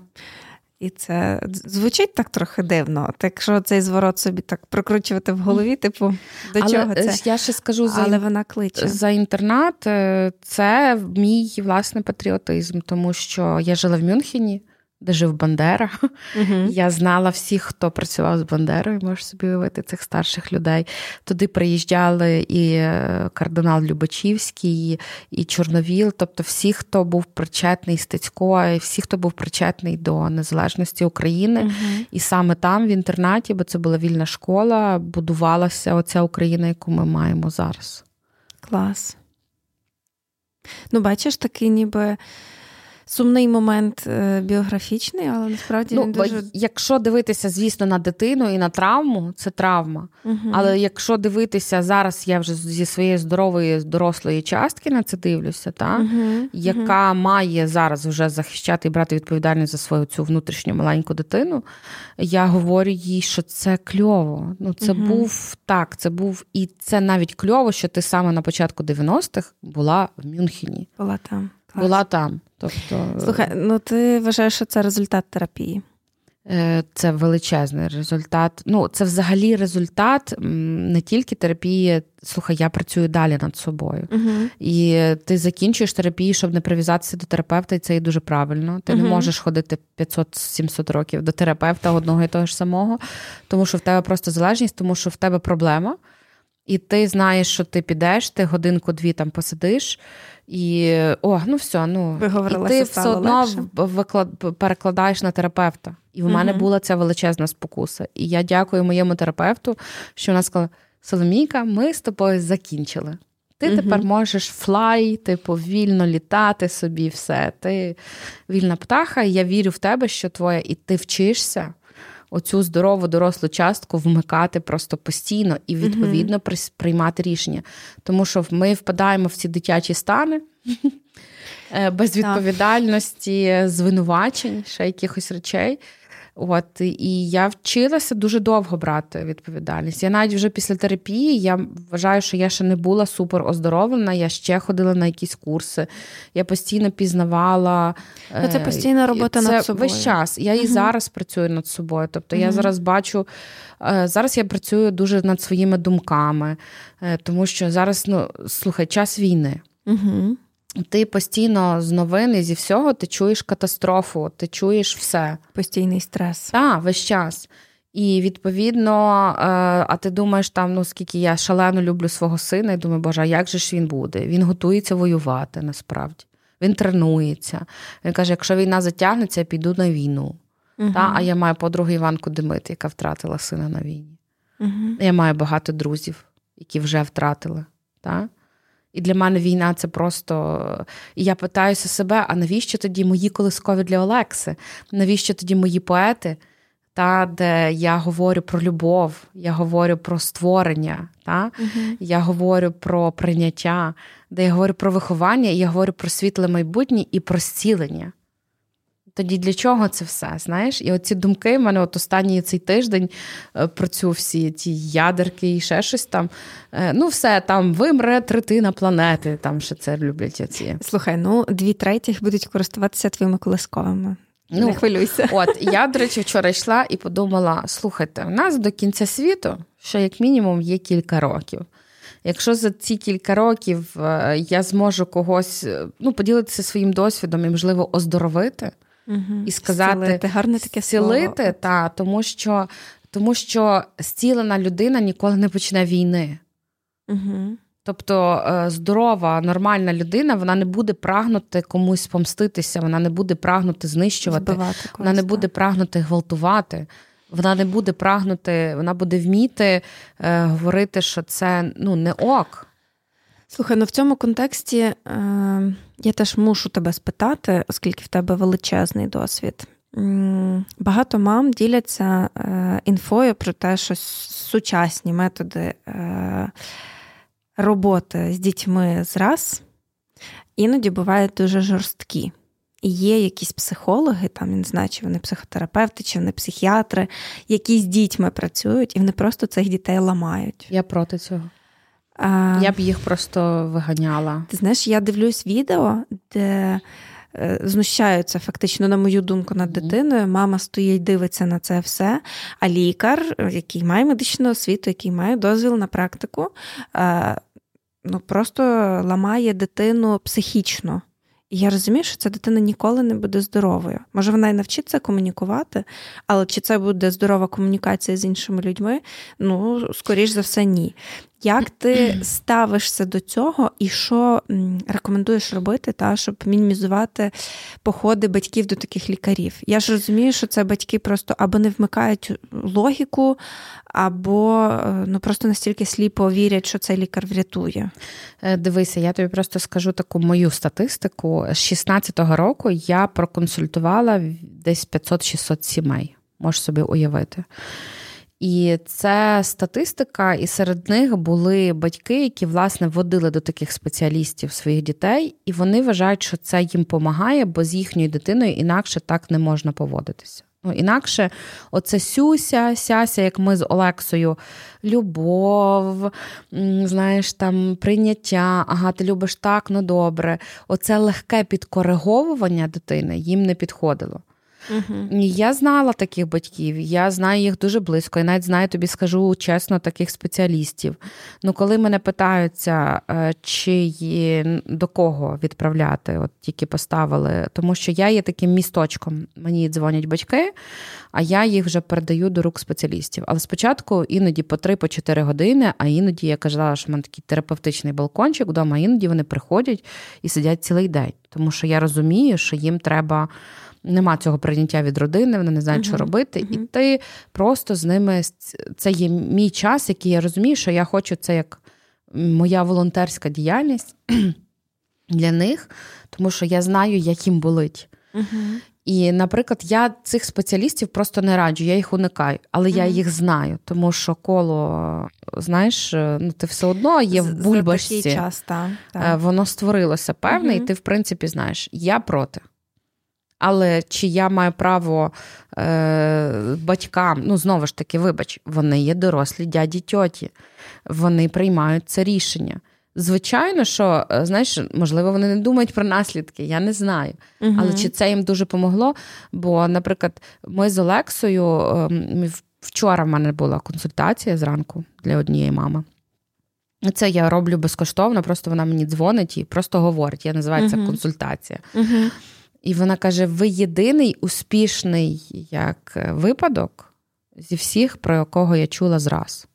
І це звучить так трохи дивно. Так якщо цей зворот собі так прокручувати в голові, типу, до Але чого це? Я ще скажу за Але вона кличе. за інтернат. Е, це мій власний патріотизм, тому що я жила в Мюнхені де жив Бандера. Uh-huh. Я знала всіх, хто працював з Бандерою, можеш собі уявити цих старших людей. Туди приїжджали і е, кардинал Любачівський, і Чорновіл, тобто всі, хто був причетний Стецько, і всі, хто був причетний до незалежності України. Uh-huh. І саме там, в інтернаті, бо це була вільна школа, будувалася оця Україна, яку ми маємо зараз. Клас. Ну, бачиш, такий ніби сумний момент е, біографічний, але насправді ну, він дуже... якщо дивитися, звісно, на дитину і на травму, це травма. Угу. Але якщо дивитися зараз, я вже зі своєї здорової дорослої частки на це дивлюся, та, угу. яка угу. має зараз вже захищати і брати відповідальність за свою цю внутрішню маленьку дитину, я говорю їй, що це кльово. Ну, Це був так, це був і це навіть кльово, що ти саме на початку 90-х була в Мюнхені. Була там. Була там. Тобто, Слухай, ну ти вважаєш, що це результат терапії? Е, це величезний результат. Ну, це взагалі результат не тільки терапії. Слухай, я працюю далі над собою. uh І ти закінчуєш терапію, щоб не прив'язатися до терапевта, і це і дуже правильно. Ти uh не можеш ходити 500-700 років до терапевта одного і того ж самого, тому що в тебе просто залежність, тому що в тебе проблема. І ти знаєш, що ти підеш, ти годинку-дві там посидиш, і о, ну все, ну і ти все одно виклад, перекладаєш на терапевта. І в угу. мене була ця величезна спокуса. І я дякую моєму терапевту, що вона сказала: Соломійка, ми з тобою закінчили. Ти угу. тепер можеш флай, типу, вільно літати собі, все. Ти вільна птаха, і я вірю в тебе, що твоя, і ти вчишся оцю здорову дорослу частку вмикати просто постійно і відповідно mm-hmm. приймати рішення. Тому що ми впадаємо в ці дитячі стани. Е, без відповідальності, звинувачень, ще якихось речей. От і я вчилася дуже довго брати відповідальність. Я навіть вже після терапії я вважаю, що я ще не була супер оздоровлена. Я ще ходила на якісь курси. Я постійно пізнавала. Ну, Це постійна робота це над собою. Весь час. Я і зараз працюю над собою. Тобто я зараз бачу. Е, зараз я працюю дуже над своїми думками, е, тому що зараз, ну слухай, час війни. Угу. Ти постійно з новини зі всього ти чуєш катастрофу, ти чуєш все. Постійний стрес. Так, весь час. І відповідно, е, а ти думаєш, там, ну скільки я шалено люблю свого сина, і думаю, боже, а як же ж він буде? Він готується воювати насправді. Він тренується. Він каже: якщо війна затягнеться, я піду на війну. Угу. Та? А я маю подругу Іванку Демит, яка втратила сина на війні. Угу. Я маю багато друзів, які вже втратили. Та? І для мене війна це просто. І я питаюся себе: а навіщо тоді мої колискові для Олекси? Навіщо тоді мої поети? Та, Де я говорю про любов, я говорю про створення, та? uh я говорю про прийняття, де я говорю про виховання, і я говорю про світле майбутнє і про зцілення. Тоді для чого це все? Знаєш? І оці думки в мене от останній цей тиждень е, про цю всі ті ядерки і ще щось там. Е, ну, все, там вимре третина планети, там ще це люблять. ці. Слухай, ну дві третіх будуть користуватися твоїми колисковими. Ну, Не хвилюйся. От я, до речі, вчора йшла і подумала: слухайте, у нас до кінця світу ще як мінімум є кілька років. Якщо за ці кілька років е, я зможу когось ну, поділитися своїм досвідом і, можливо, оздоровити угу. і сказати Зцілити. гарне таке зцілити, слово. Та, тому що тому що зцілена людина ніколи не почне війни. Угу. Тобто е, здорова, нормальна людина, вона не буде прагнути комусь помститися, вона не буде прагнути знищувати, Збивати вона не буде прагнути гвалтувати, вона не буде прагнути, вона буде вміти е, говорити, що це ну не ок. Слухай, ну в цьому контексті е, я теж мушу тебе спитати, оскільки в тебе величезний досвід. Багато мам діляться е, інфою про те, що сучасні методи е, роботи з дітьми зраз іноді бувають дуже жорсткі. І є якісь психологи, там я не знаю, чи вони психотерапевти, чи вони психіатри, які з дітьми працюють, і вони просто цих дітей ламають. Я проти цього. А, Я б їх просто виганяла. Ти знаєш, я дивлюсь відео, де е, знущаються фактично, на мою думку, над дитиною. Мама стоїть, дивиться на це все. А лікар, який має медичну освіту, який має дозвіл на практику, е, ну просто ламає дитину психічно. І я розумію, що ця дитина ніколи не буде здоровою. Може, вона і навчиться комунікувати, але чи це буде здорова комунікація з іншими людьми? Ну, скоріш за все, ні. Як ти ставишся до цього і що рекомендуєш робити, та, щоб мінімізувати походи батьків до таких лікарів? Я ж розумію, що це батьки просто або не вмикають логіку, або е, ну просто настільки сліпо вірять, що цей лікар врятує. Е, дивися, я тобі просто скажу таку мою статистику. З 16-го року я проконсультувала десь 500-600 сімей. Можеш собі уявити. І це статистика, і серед них були батьки, які власне водили до таких спеціалістів своїх дітей, і вони вважають, що це їм допомагає, бо з їхньою дитиною інакше так не можна поводитися. Ну, Інакше оце сюся, сяся, як ми з Олексою, любов, знаєш, там прийняття, ага, ти любиш так, ну добре. Оце легке підкориговування дитини їм не підходило. Угу. Я знала таких батьків, я знаю їх дуже близько, і навіть знаю, тобі скажу чесно, таких спеціалістів. Ну, коли мене питаються, е, чи до кого відправляти, от тільки поставили, тому що я є таким місточком. Мені дзвонять батьки, а я їх вже передаю до рук спеціалістів. Але спочатку іноді по 3-4 години, а іноді я казала, що в мене такий терапевтичний балкончик вдома, іноді вони приходять і сидять цілий день. Тому що я розумію, що їм треба нема цього прийняття від родини, вони не знають, uh-huh. що робити. Uh-huh. І ти просто з ними це є мій час, який я розумію, що я хочу це як моя волонтерська діяльність для них, тому що я знаю, як їм болить. Uh-huh. І, наприклад, я цих спеціалістів просто не раджу, я їх уникаю, але mm-hmm. я їх знаю, тому що коло, знаєш, ну ти все одно є в бульбашці. За час, та, та. Воно створилося певне, mm-hmm. і ти, в принципі, знаєш, я проти. Але чи я маю право е, батькам, ну знову ж таки, вибач, вони є дорослі дяді тьоті, вони приймають це рішення. Звичайно, що е, знаєш, можливо, вони не думають про наслідки, я не знаю. uh Але чи це їм дуже помогло? Бо, наприклад, ми з Олексою ем, вчора в мене була консультація зранку для однієї мами. Це я роблю безкоштовно, просто вона мені дзвонить і просто говорить. Я називаю це консультація. uh і вона каже: ви єдиний успішний як е, випадок зі всіх, про якого я чула зраз.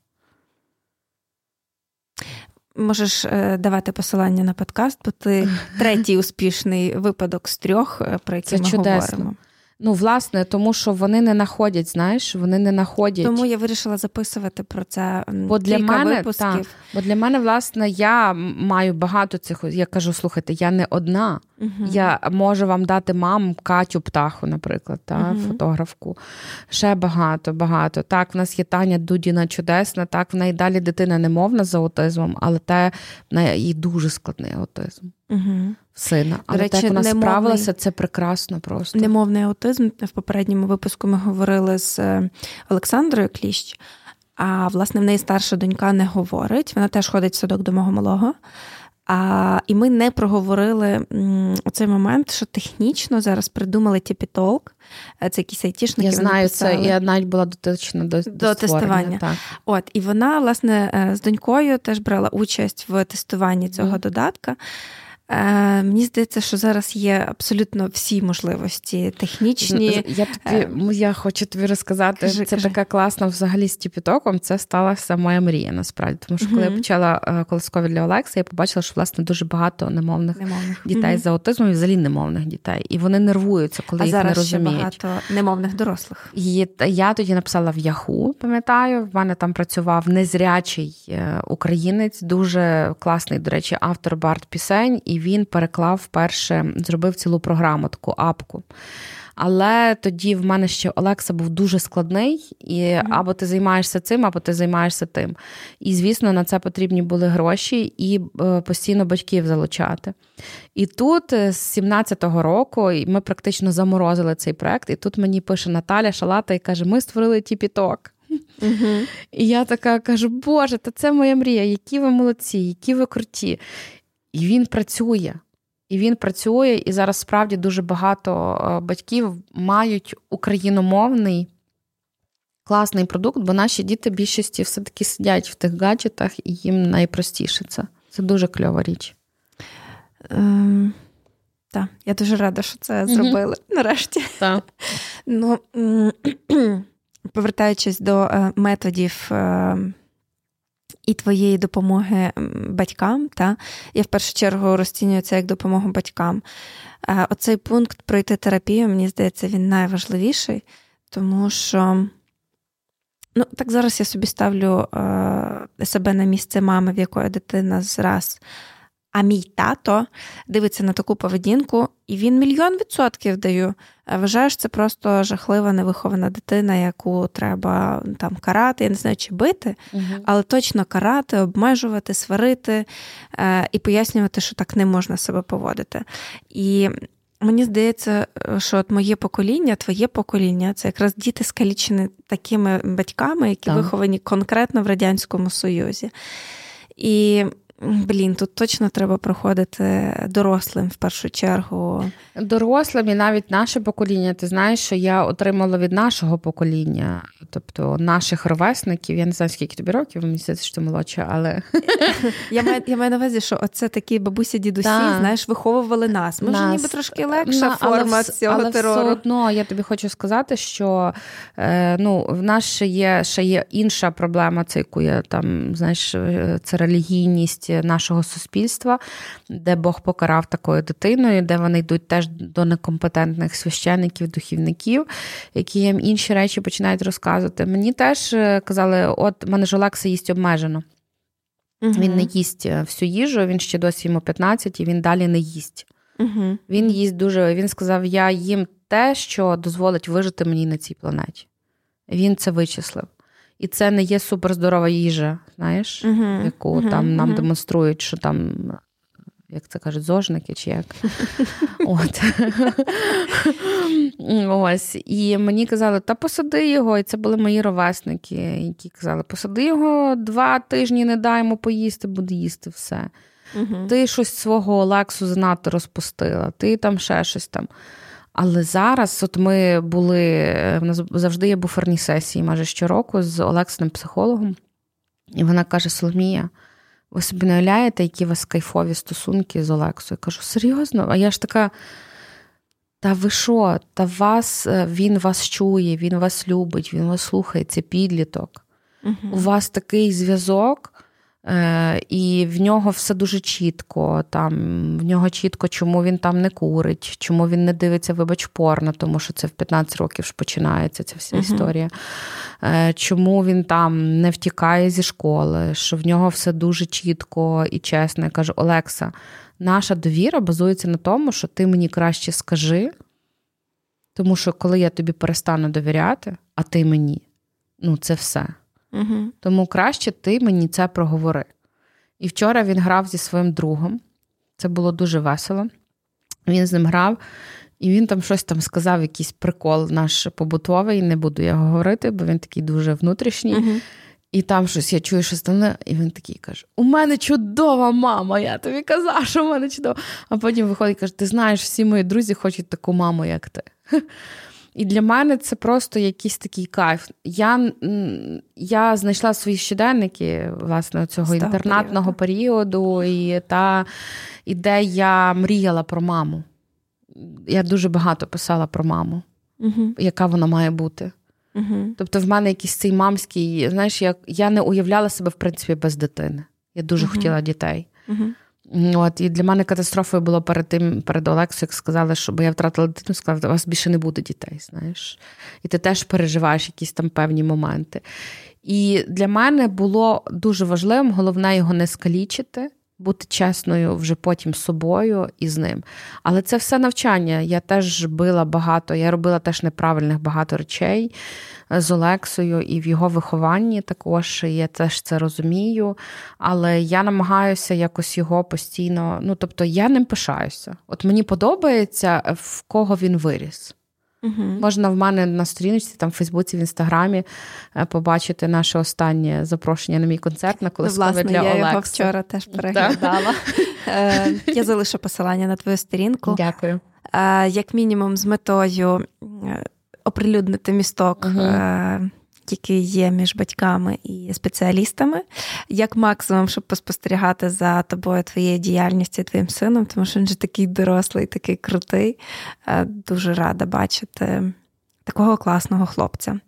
Можеш е, давати посилання на подкаст, бо ти третій успішний випадок з трьох, е, про які Це ми чудесно. говоримо. Ну, власне, тому що вони не знаходять, знаєш, вони не знаходять. Тому я вирішила записувати про це бо для кілька мене, випусків. Та, бо для мене, власне, я маю багато цих. Я кажу, слухайте, я не одна. Угу. Я можу вам дати мам Катю Птаху, наприклад, та, угу. фотографку. Ще багато, багато. Так, в нас є Таня Дудіна чудесна, так, в неї далі дитина немовна з аутизмом, але те в неї дуже складний аутизм. Угу. Сина. Але речі, так вона немовний, справилася, це прекрасно просто. Немовний аутизм. В попередньому випуску ми говорили з е, Олександрою Кліщ, а власне в неї старша донька не говорить. Вона теж ходить в садок до мого малого. А, І ми не проговорили у цей момент, що технічно зараз придумали Тіпітолк. Це якісь айтішники. Я знаю це, я навіть була дотична до, до, до тестування. Так. От, І вона, власне, е, з донькою теж брала участь в тестуванні цього mm. додатка. Е, Мені здається, що зараз є абсолютно всі можливості технічні. Я тобі е, я хочу тобі розказати, кажи, це кажи. така класна взагалі з Тіпітоком. Це сталася моя мрія насправді. Тому що коли mm-hmm. я почала е, колоскові для Олекса, я побачила, що власне дуже багато немовних, немовних. дітей mm-hmm. з аутизмом і взагалі немовних дітей. І вони нервуються, коли а їх зараз не розуміють. Ще багато немовних дорослих. І я тоді написала в Яху, пам'ятаю, в мене там працював незрячий українець, дуже класний, до речі, автор бард пісень. І він переклав вперше, зробив цілу програму, таку апку. Але тоді в мене ще Олекса був дуже складний, і або ти займаєшся цим, або ти займаєшся тим. І, звісно, на це потрібні були гроші і е, постійно батьків залучати. І тут е, з 17-го року ми практично заморозили цей проект, і тут мені пише Наталя Шалата і каже: Ми створили тіпіток. Uh-huh. І я така кажу: Боже, та це моя мрія, які ви молодці, які ви круті. І він працює. І він працює, і зараз справді дуже багато е, батьків мають україномовний класний продукт, бо наші діти більшості все-таки сидять в тих гаджетах, і їм найпростіше це. Це дуже кльова річ. Ем, Так, я дуже рада, що це зробили mm-hmm. нарешті. Так. Ну, Повертаючись до е, методів. Е, і твоєї допомоги батькам. Та? Я в першу чергу розцінюю це як допомогу батькам. Оцей пункт пройти терапію, мені здається, він найважливіший, тому що. Ну, так зараз я собі ставлю е, себе на місце мами, в якої дитина зраз а мій тато дивиться на таку поведінку, і він мільйон відсотків даю. Вважаю, що це просто жахлива невихована дитина, яку треба там карати, я не знаю, чи бити, угу. але точно карати, обмежувати, сварити е, і пояснювати, що так не можна себе поводити. І Мені здається, що от моє покоління, твоє покоління це якраз діти скалічені такими батьками, які так. виховані конкретно в Радянському Союзі. І Блін, тут точно треба проходити дорослим в першу чергу. Дорослим і навіть наше покоління. Ти знаєш, що я отримала від нашого покоління, тобто наших ровесників. Я не знаю, скільки тобі років, мені здається, що ти молодша, але я маю я маю на увазі, що оце такі бабусі, дідусі, да. знаєш, виховували нас. Ми вже ніби трошки легша На, форма але, цього але терору. все одно я тобі хочу сказати, що е, ну, в нас ще є ще є інша проблема, це яку я там знаєш, е, це релігійність нашого суспільства, де Бог покарав такою дитиною, де вони йдуть теж до некомпетентних священників, духівників, які їм інші речі починають розказувати. Мені теж е, казали, от мене ж Олекса їсть обмежено. Угу. Він не їсть е, всю їжу, він ще досі йому 15, і він далі не їсть. Угу. Він їсть дуже. Він сказав: Я їм те, що дозволить вижити мені на цій планеті. Він це вичислив. І це не є суперздорова їжа, знаєш, uh-huh. яку uh-huh. там нам uh-huh. демонструють, що там, як це кажуть, зожники чи як. От. Ось. І мені казали, та посади його. І це були мої ровесники, які казали, посади його два тижні, не дай йому поїсти, буде їсти все. Ти щось свого Олексу занадто розпустила, ти там ще щось там. Але зараз, от ми були, в нас завжди є буферні сесії майже щороку з Олексним психологом, і вона каже: Соломія, ви собі не уявляєте, які у вас кайфові стосунки з Олексою? Я кажу, серйозно? А я ж така. Та ви що? Та вас е, він вас чує, він вас любить, він вас слухає, це підліток. uh У вас такий зв'язок. Е, і в нього все дуже чітко. Там В нього чітко, чому він там не курить, чому він не дивиться, вибач, порно, тому що це в 15 років ж починається ця вся uh-huh. історія. Е, чому він там не втікає зі школи, що в нього все дуже чітко і чесно. Я кажу: Олекса, наша довіра базується на тому, що ти мені краще скажи, тому що коли я тобі перестану довіряти, а ти мені, ну це все. Угу. Тому краще ти мені це проговори. І вчора він грав зі своїм другом. Це було дуже весело. Він з ним грав, і він там щось там сказав, якийсь прикол наш побутовий, не буду я говорити, бо він такий дуже внутрішній. uh І там щось я чую, що стане, і він такий каже: У мене чудова мама, я тобі казав, що в мене чудова. А потім виходить і каже: Ти знаєш, всі мої друзі хочуть таку маму, як ти. І для мене це просто якийсь такий кайф. Я я знайшла свої щоденники власне цього Став інтернатного періоду, періоду і та і де я мріяла про маму. Я дуже багато писала про маму, угу. яка вона має бути. Угу. Тобто, в мене якийсь цей мамський, знаєш, я я не уявляла себе, в принципі, без дитини. Я дуже угу. хотіла дітей. От, І для мене катастрофою було перед тим, перед Олексою, як сказали, що бо я втратила дитину, сказали, у вас більше не буде дітей, знаєш. І ти теж переживаєш якісь там певні моменти. І для мене було дуже важливим, головне його не скалічити, бути чесною вже потім з собою і з ним. Але це все навчання. Я теж била багато, я робила теж неправильних багато речей е, з Олексою і в його вихованні також. Я теж це розумію. Але я намагаюся якось його постійно. Ну, тобто, я ним пишаюся. От мені подобається, в кого він виріс. Угу. Можна в мене на сторіночці, там в Фейсбуці, в інстаграмі е, побачити наше останнє запрошення на мій концерт на колись. Власне, для я Олекси. його вчора теж переглядала. Е, я залишу посилання на твою сторінку. Дякую. Е, як мінімум, з метою оприлюднити місток. Угу який є між батьками і спеціалістами, як максимум, щоб поспостерігати за тобою, твоєю діяльністю, твоїм сином, тому що він же такий дорослий, такий крутий. Е, дуже рада бачити такого класного хлопця.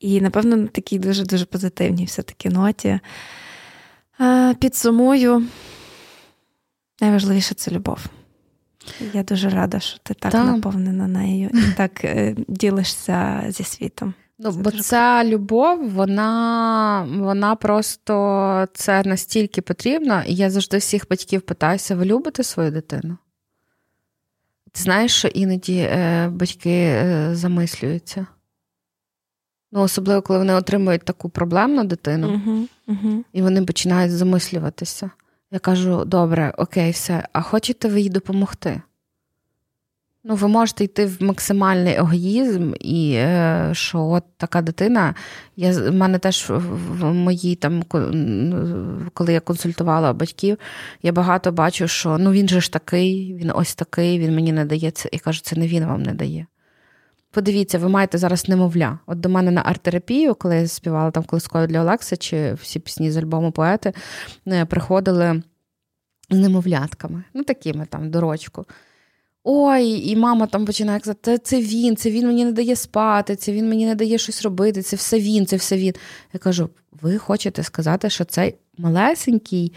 І, напевно, на такій дуже-дуже позитивній все-таки ноті. Е, підсумую, найважливіше це любов. Я дуже рада, що ти так Та. наповнена нею і так е, ділишся зі світом. Ну, бо ця любов, вона вона просто це настільки потрібно. І я завжди всіх батьків питаюся: ви любите свою дитину? Ти знаєш, що іноді е, батьки е, замислюються? Ну, особливо, коли вони отримують таку проблемну дитину, uh-huh, uh-huh. і вони починають замислюватися. Я кажу: добре, окей, все, а хочете ви їй допомогти? Ну, ви можете йти в максимальний егоїзм, і е, що от така дитина. Я в мене теж в моїй там, коли я консультувала батьків, я багато бачу, що ну він же ж такий, він ось такий, він мені не дає це. І кажу, це не він вам не дає. Подивіться, ви маєте зараз немовля. От до мене на арт-терапію, коли я співала там колисково для Олекса, чи всі пісні з альбому поети, е, приходили з немовлятками, ну такими там дорочку. Ой, і мама там починає казати, це він, це він мені не дає спати, це він мені не дає щось робити, це все він, це все він. Я кажу: ви хочете сказати, що цей малесенький,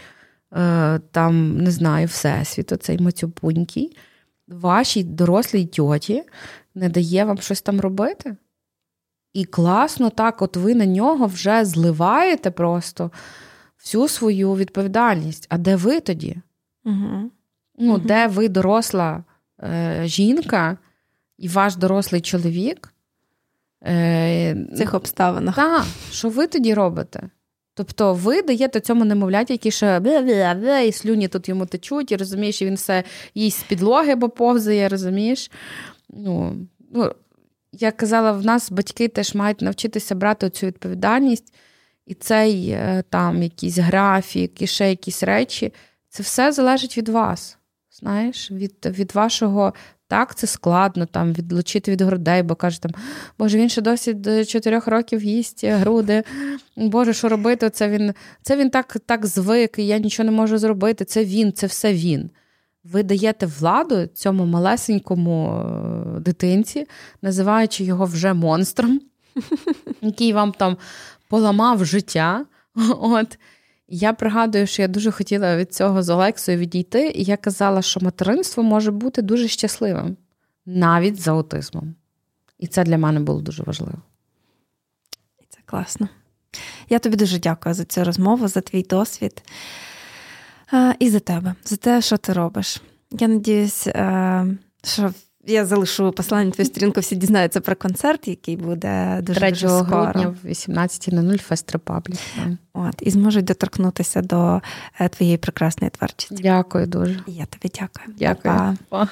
е, там, не знаю, всесвіт, оцей мацюпунький, вашій дорослій тьоті не дає вам щось там робити? І класно так, от ви на нього вже зливаєте просто всю свою відповідальність. А де ви тоді? Угу. Ну, угу. Де ви доросла? Е, жінка і ваш дорослий чоловік. Е, В цих обставинах. Так, що ви тоді робите? Тобто ви даєте цьому немовляті, які ще і слюні тут йому течуть, і розумієш, і він все їсть з підлоги, бо повзає, розумієш? Ну, ну, Я казала, в нас батьки теж мають навчитися брати цю відповідальність, і цей е, там якийсь графік, і ще якісь речі, це все залежить від вас. Знаєш, від від вашого так, це складно там відлучити від грудей, бо каже там, Боже, він ще досі до чотирьох років їсть груди. Боже, що робити? Це він це він так так звик, і я нічого не можу зробити. Це він, це все він. Ви даєте владу цьому малесенькому е, дитинці, називаючи його вже монстром, який вам там поламав життя. От. Я пригадую, що я дуже хотіла від цього з Олексою відійти, і я казала, що материнство може бути дуже щасливим, навіть за аутизмом. І це для мене було дуже важливо. Це класно. Я тобі дуже дякую за цю розмову, за твій досвід і за тебе, за те, що ти робиш. Я надіюсь, що я залишу посилання на твою сторінку, всі дізнаються про концерт, який буде дуже 3 дуже скоро. грудня в 18.00 Фест Репаблік. От, і зможуть доторкнутися до е, твоєї прекрасної творчості. Дякую дуже. І я тобі дякую. Дякую. Па-па.